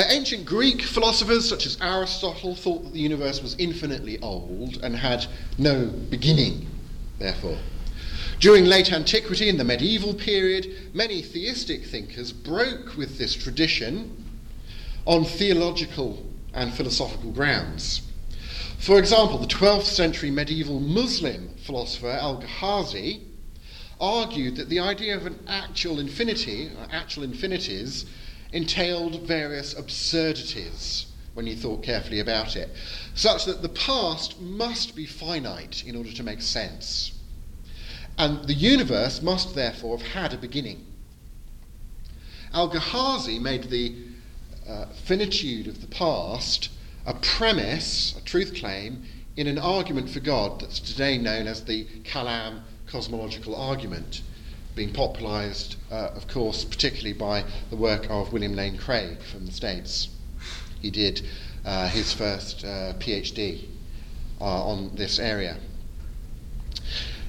Uh, ancient Greek philosophers such as Aristotle thought that the universe was infinitely old and had no beginning, therefore. During late antiquity and the medieval period, many theistic thinkers broke with this tradition on theological and philosophical grounds. For example, the 12th century medieval Muslim philosopher Al Ghazali argued that the idea of an actual infinity, actual infinities, entailed various absurdities when you thought carefully about it, such that the past must be finite in order to make sense. And the universe must therefore have had a beginning. Al Ghazali made the uh, finitude of the past a premise, a truth claim, in an argument for God that's today known as the Kalam cosmological argument, being popularised, uh, of course, particularly by the work of William Lane Craig from the States. He did uh, his first uh, PhD uh, on this area.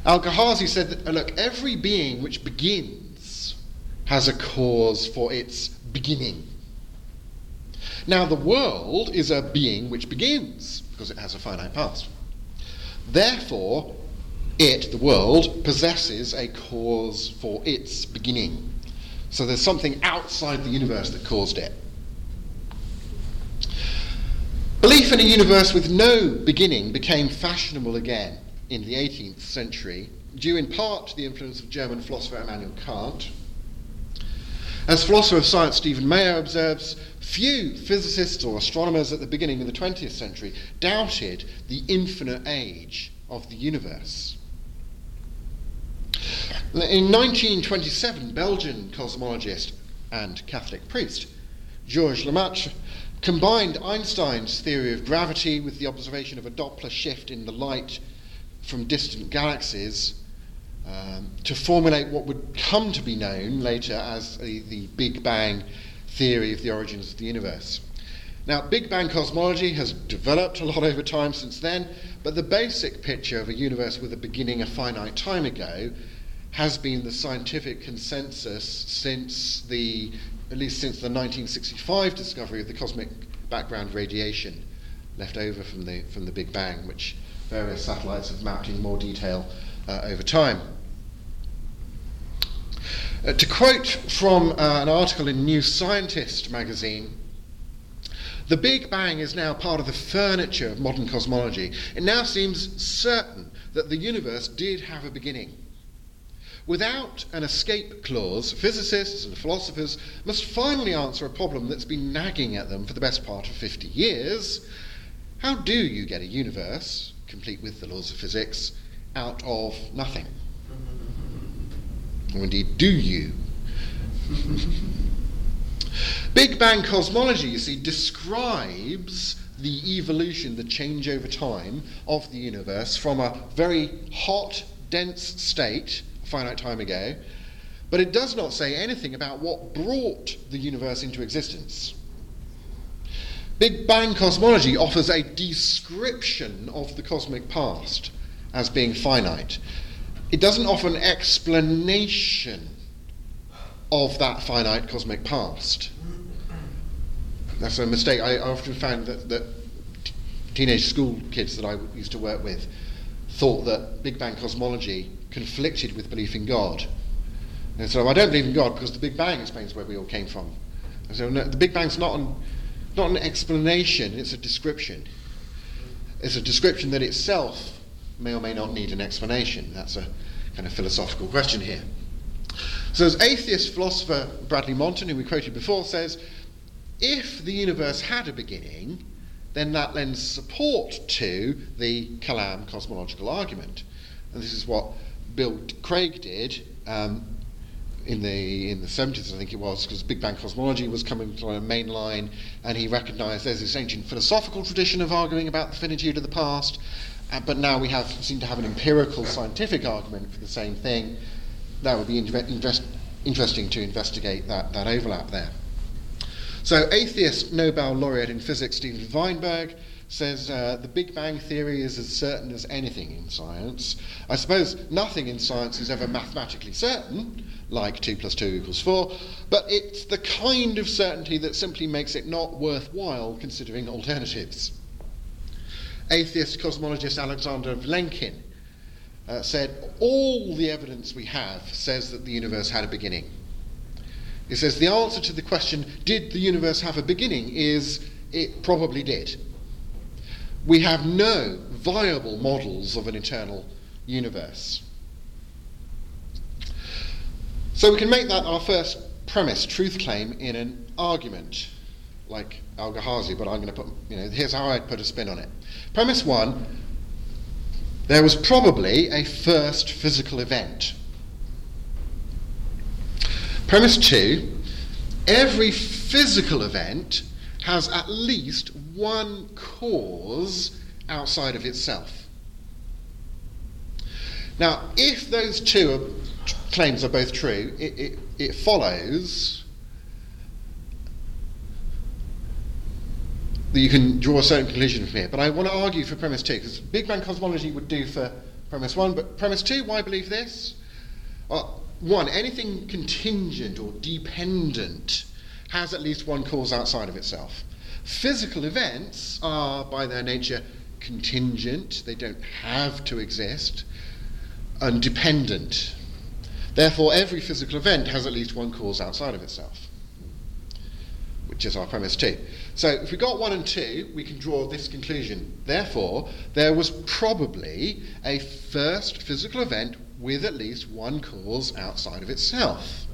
Al Ghazali said that, look, every being which begins has a cause for its beginning. Now, the world is a being which begins because it has a finite past. Therefore, it, the world, possesses a cause for its beginning. So there's something outside the universe that caused it. Belief in a universe with no beginning became fashionable again in the 18th century, due in part to the influence of German philosopher Immanuel Kant. As philosopher of science Stephen Meyer observes, few physicists or astronomers at the beginning of the 20th century doubted the infinite age of the universe. In 1927, Belgian cosmologist and Catholic priest Georges Lemaitre combined Einstein's theory of gravity with the observation of a Doppler shift in the light from distant galaxies um, to formulate what would come to be known later as the Big Bang theory of the origins of the universe. Now, Big Bang cosmology has developed a lot over time since then, but the basic picture of a universe with a beginning a finite time ago has been the scientific consensus since the, at least since the 1965 discovery of the cosmic background radiation left over from the, from the Big Bang, which various satellites have mapped in more detail uh, over time. Uh, to quote from uh, an article in New Scientist magazine, the Big Bang is now part of the furniture of modern cosmology. It now seems certain that the universe did have a beginning. Without an escape clause, physicists and philosophers must finally answer a problem that's been nagging at them for the best part of 50 years. How do you get a universe, complete with the laws of physics, out of nothing? Or indeed, do you? Big Bang cosmology, you see, describes the evolution, the change over time of the universe from a very hot, dense state a finite time ago, but it does not say anything about what brought the universe into existence. Big Bang cosmology offers a description of the cosmic past as being finite. It doesn't offer an explanation of that finite cosmic past. That's a mistake. I often found that, that t- teenage school kids that I used to work with thought that Big Bang cosmology conflicted with belief in God. And so I don't believe in God because the Big Bang explains where we all came from. And so no, the Big Bang's not an, not an explanation, it's a description. It's a description that itself may or may not need an explanation. That's a kind of philosophical question here. So, as atheist philosopher Bradley Monton, who we quoted before, says, if the universe had a beginning, then that lends support to the Kalam cosmological argument. And this is what Bill Craig did um, in the in the 70s, I think it was, because Big Bang cosmology was coming to a main line, and he recognised there's this ancient philosophical tradition of arguing about the finitude of the past, uh, but now we have seem to have an empirical scientific argument for the same thing. That would be interesting to investigate that, that overlap there. So, atheist Nobel laureate in physics Steven Weinberg says uh, the Big Bang Theory is as certain as anything in science. I suppose nothing in science is ever mathematically certain, like 2 plus 2 equals 4, but it's the kind of certainty that simply makes it not worthwhile considering alternatives. Atheist cosmologist Alexander Vilenkin uh, said, All the evidence we have says that the universe had a beginning. He says the answer to the question, Did the universe have a beginning? is it probably did. We have no viable models of an eternal universe. So we can make that our first premise, truth claim, in an argument, like Al-Ghazali, but I'm going to put, you know, here's how I'd put a spin on it. Premise one, there was probably a first physical event. Premise two, every physical event has at least one cause outside of itself. Now, if those two claims are both true, it, it, it follows that you can draw a certain conclusion from here. But I want to argue for premise two, because Big Bang cosmology would do for premise one, but premise two, why believe this? Well, one, anything contingent or dependent has at least one cause outside of itself. Physical events are, by their nature, contingent, they don't have to exist, and dependent. Therefore, every physical event has at least one cause outside of itself, which is our premise two. So, if we got one and two, we can draw this conclusion. Therefore, there was probably a first physical event with at least one cause outside of itself.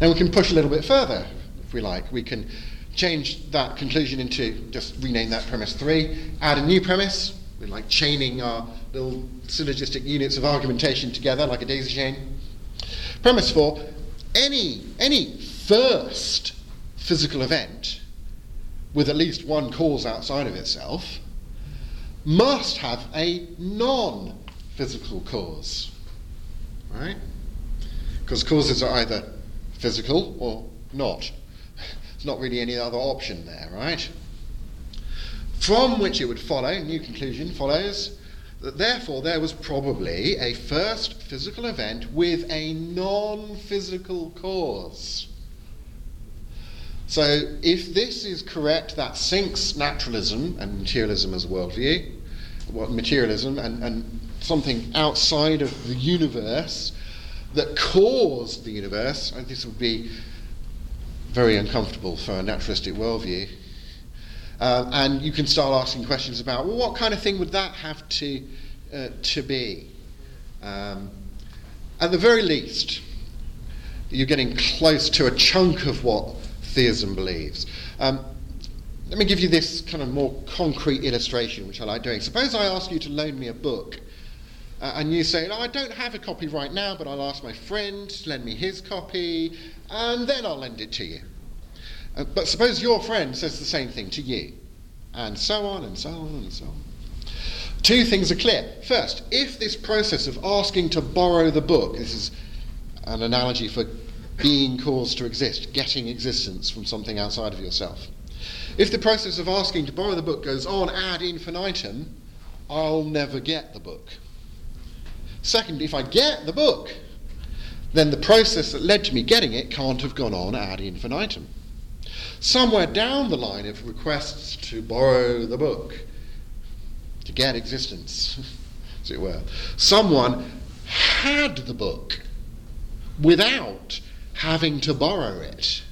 Now we can push a little bit further, if we like. We can change that conclusion into just rename that premise three, add a new premise. We're like chaining our little syllogistic units of argumentation together like a daisy chain. Premise four, any, any first physical event with at least one cause outside of itself must have a non physical cause. Right? Because causes are either physical or not. There's not really any other option there, right? From which it would follow, new conclusion follows, that therefore there was probably a first physical event with a non physical cause. So, if this is correct, that sinks naturalism and materialism as a worldview, what materialism and, and something outside of the universe that caused the universe, and this would be very uncomfortable for a naturalistic worldview. Uh, and you can start asking questions about, well, what kind of thing would that have to, uh, to be? Um, at the very least, you're getting close to a chunk of what theism believes. Um, let me give you this kind of more concrete illustration, which I like doing. Suppose I ask you to loan me a book uh, and you say, I don't have a copy right now, but I'll ask my friend to lend me his copy, and then I'll lend it to you. Uh, but suppose your friend says the same thing to you, and so on, and so on, and so on. Two things are clear. First, if this process of asking to borrow the book, this is an analogy for being caused to exist, getting existence from something outside of yourself. If the process of asking to borrow the book goes on ad infinitum, I'll never get the book. Second, if I get the book, then the process that led to me getting it can't have gone on ad infinitum. Somewhere down the line of requests to borrow the book, to get existence, as it were, someone had the book without having to borrow it.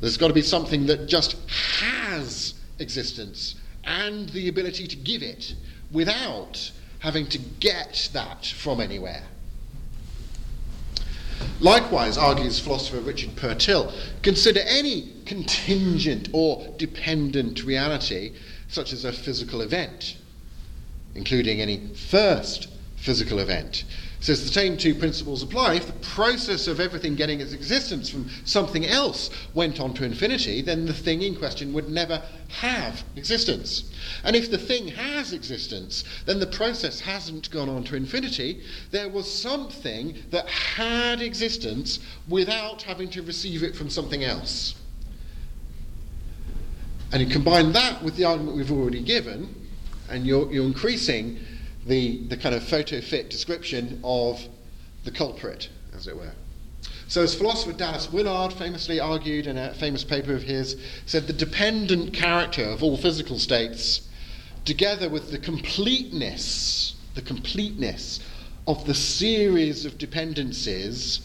There's got to be something that just has existence and the ability to give it without having to get that from anywhere. Likewise, argues philosopher Richard Purtill, consider any contingent or dependent reality, such as a physical event, including any first physical event, says the same two principles apply. If the process of everything getting its existence from something else went on to infinity, then the thing in question would never have existence. And if the thing has existence, then the process hasn't gone on to infinity. There was something that had existence without having to receive it from something else. And you combine that with the argument we've already given, and you're, you're increasing the, the kind of photo fit description of the culprit, as it were. So, as philosopher Dallas Willard famously argued in a famous paper of his, said the dependent character of all physical states, together with the completeness, the completeness of the series of dependencies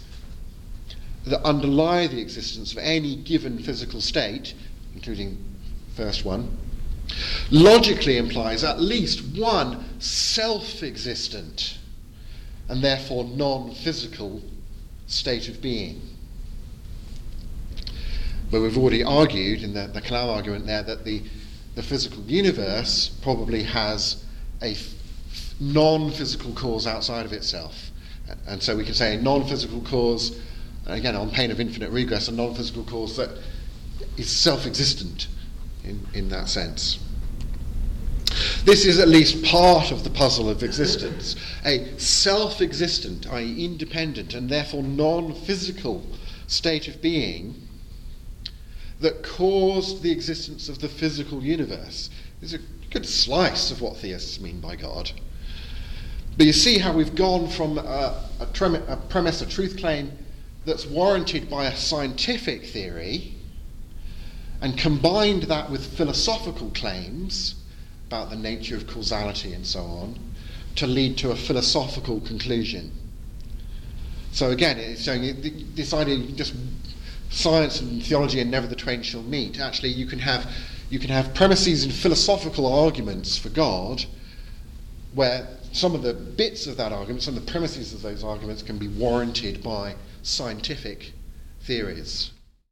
that underlie the existence of any given physical state, including first one, logically implies at least one self existent and therefore non physical state of being. But we've already argued in the, the Kalam argument there that the, the physical universe probably has a f- non physical cause outside of itself. And so we can say a non physical cause, again, on pain of infinite regress, a non physical cause that is self existent in, in that sense. This is at least part of the puzzle of existence. A self existent, i.e., independent, and therefore non physical state of being that caused the existence of the physical universe is a good slice of what theists mean by God. But you see how we've gone from a, a, a premise, a truth claim that's warranted by a scientific theory and combined that with philosophical claims about the nature of causality and so on to lead to a philosophical conclusion. So again, it's showing this idea just science and theology and never the twain shall meet. Actually, you can have you can have premises and philosophical arguments for God, where some of the bits of that argument, some of the premises of those arguments, can be warranted by scientific theories.